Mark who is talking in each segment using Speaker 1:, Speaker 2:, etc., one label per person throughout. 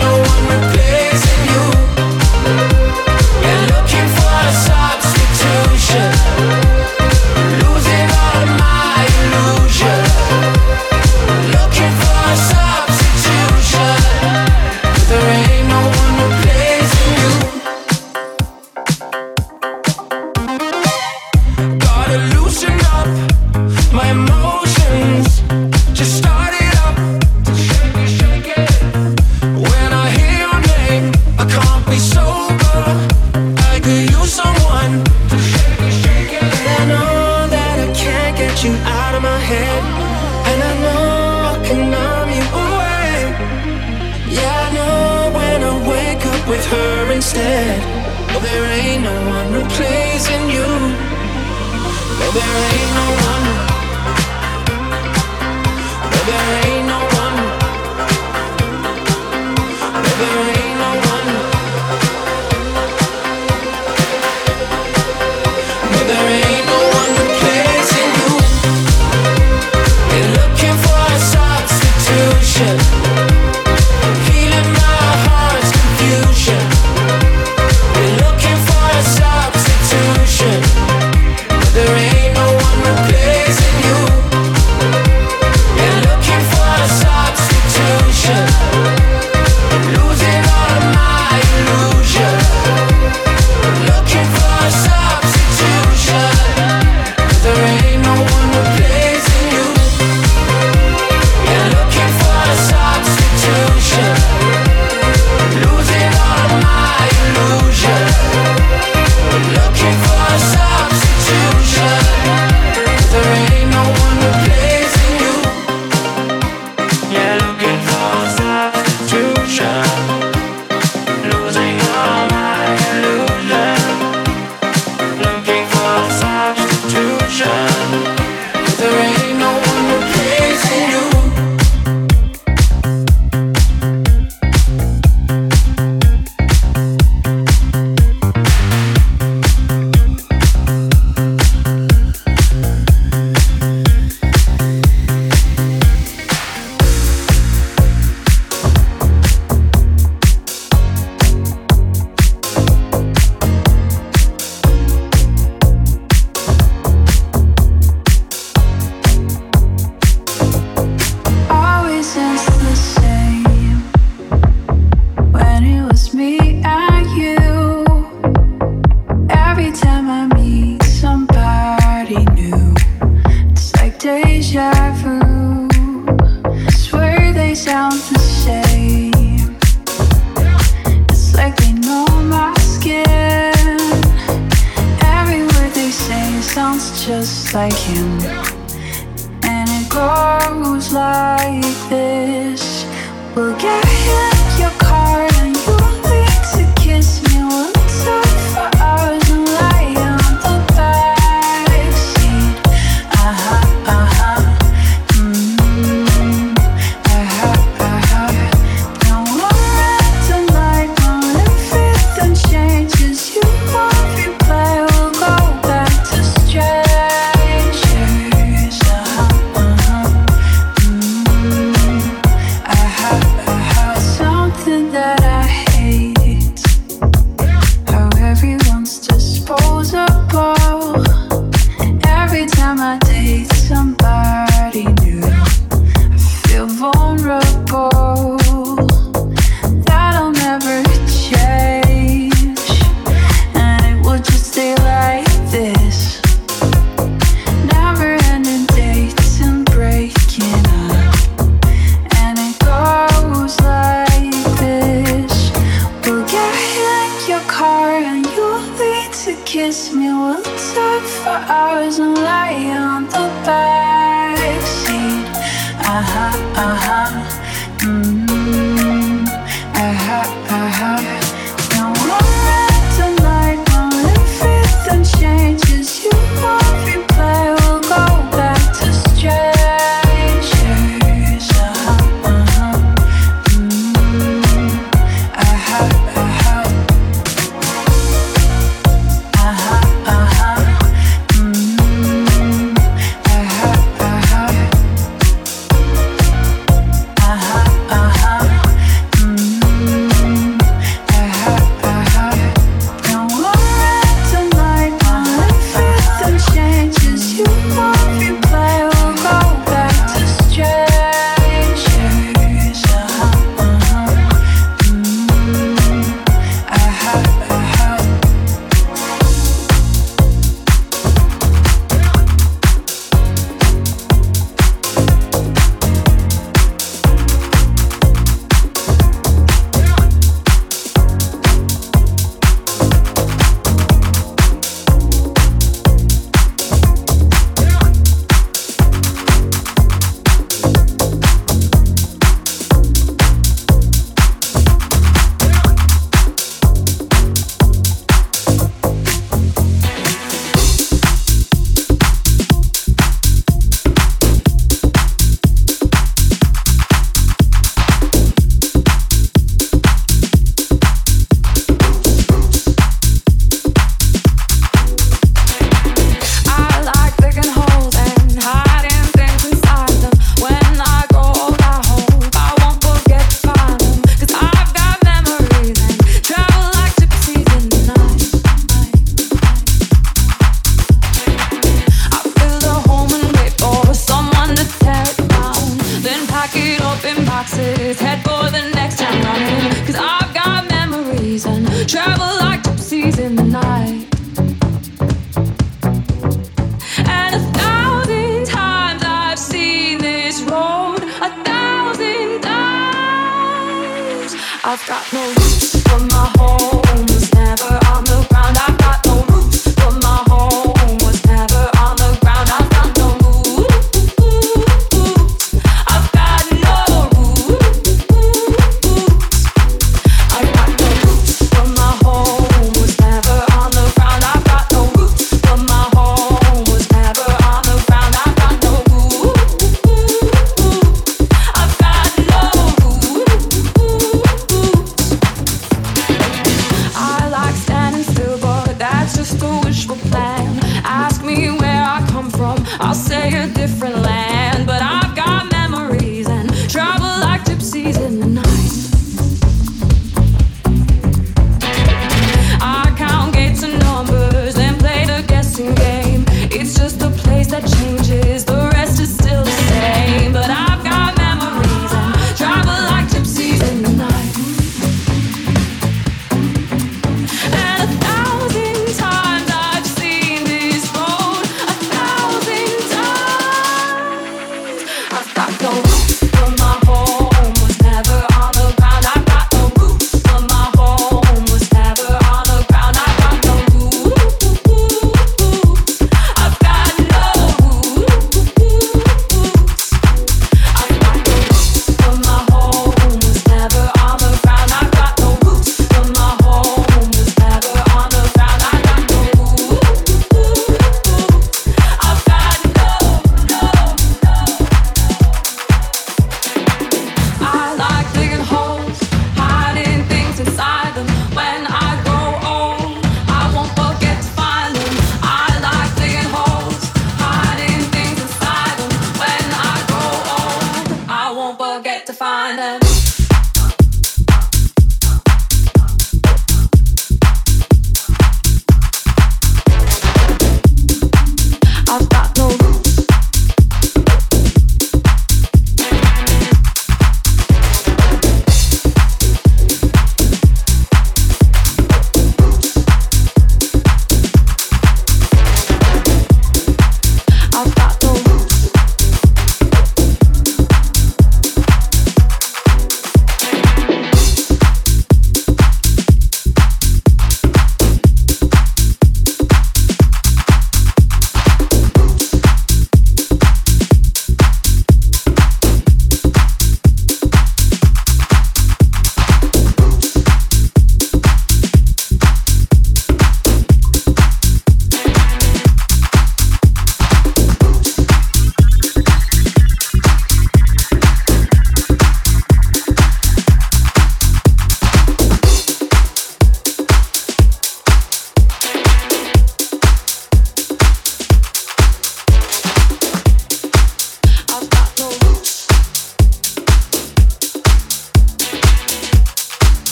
Speaker 1: no one replacing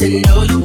Speaker 2: to
Speaker 3: know you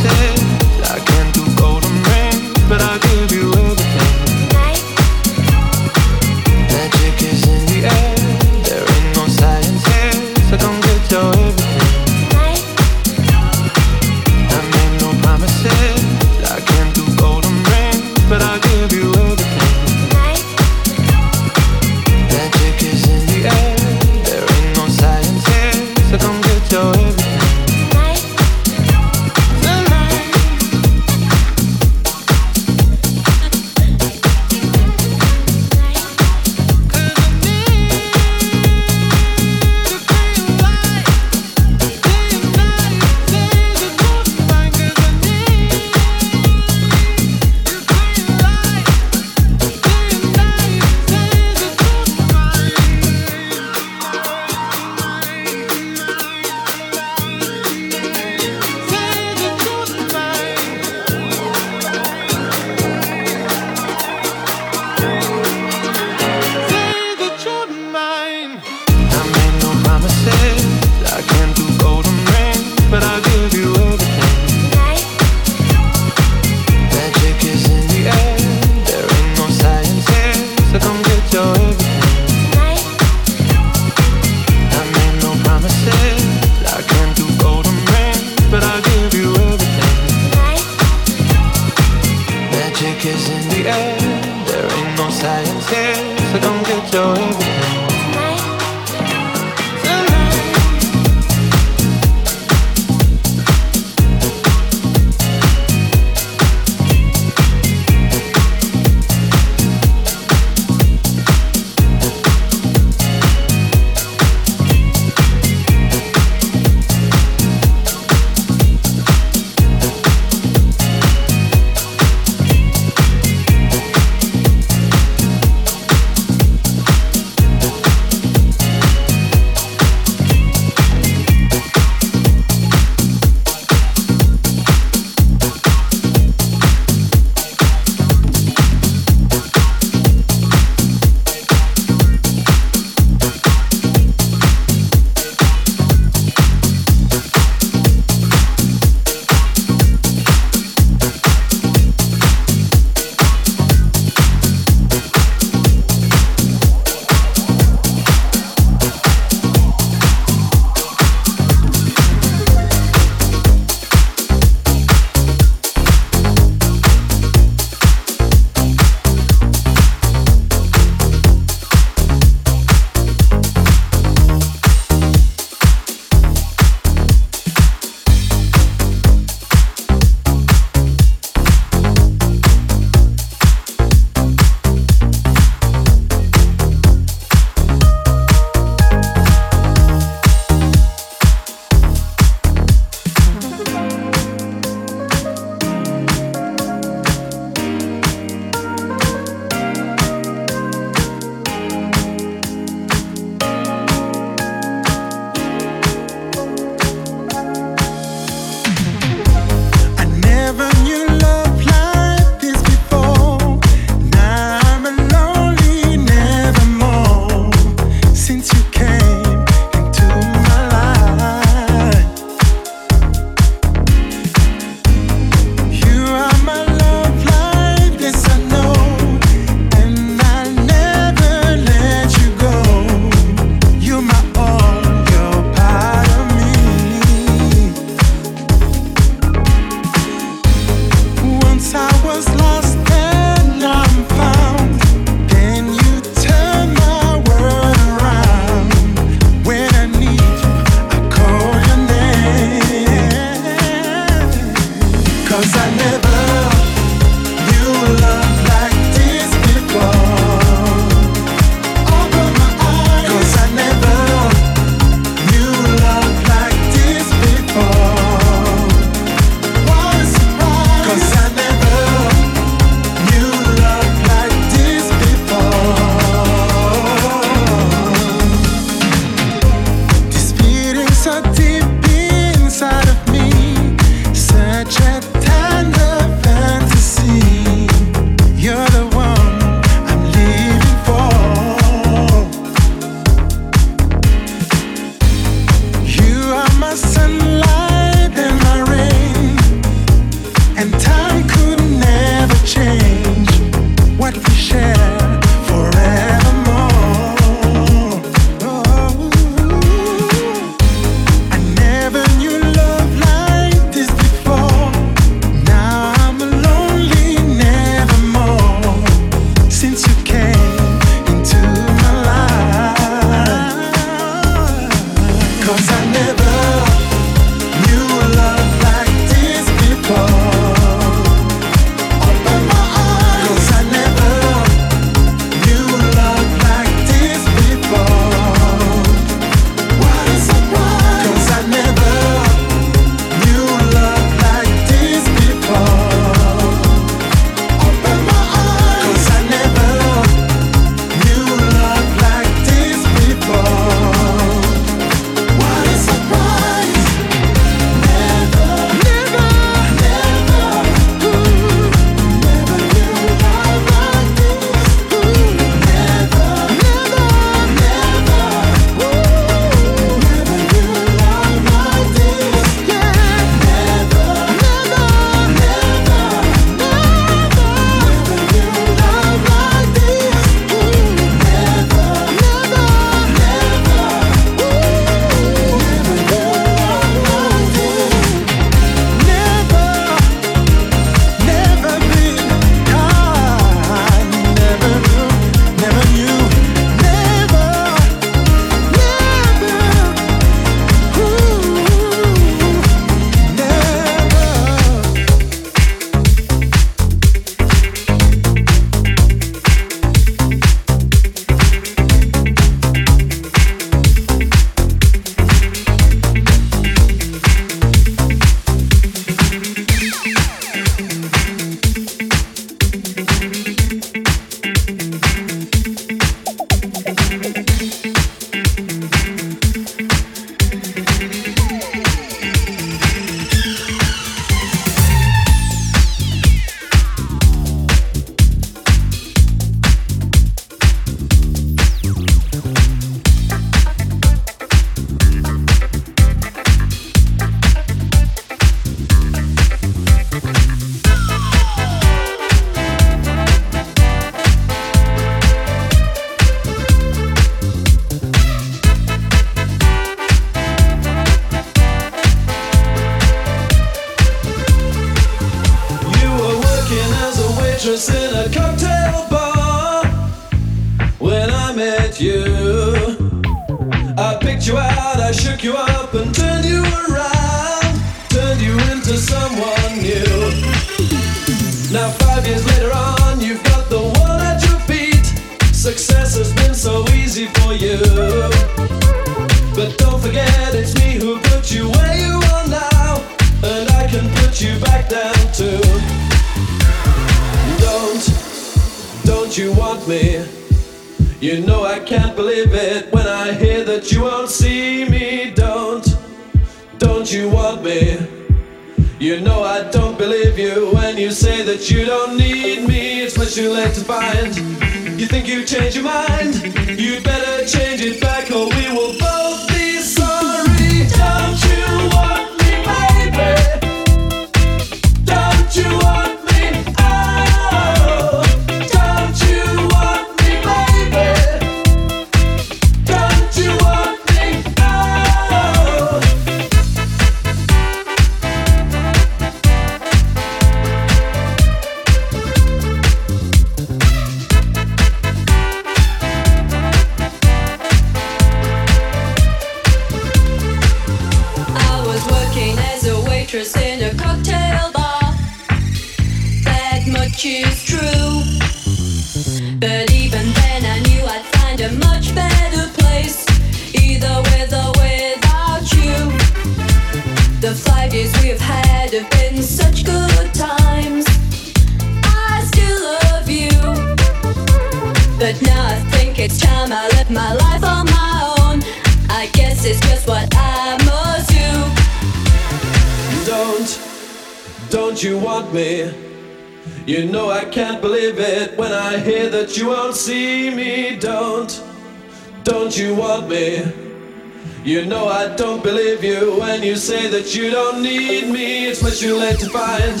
Speaker 3: don't believe you when you say that you don't need me. It's much too late to find.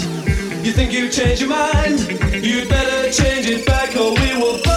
Speaker 3: You think you've changed your mind? You'd better change it back or we will.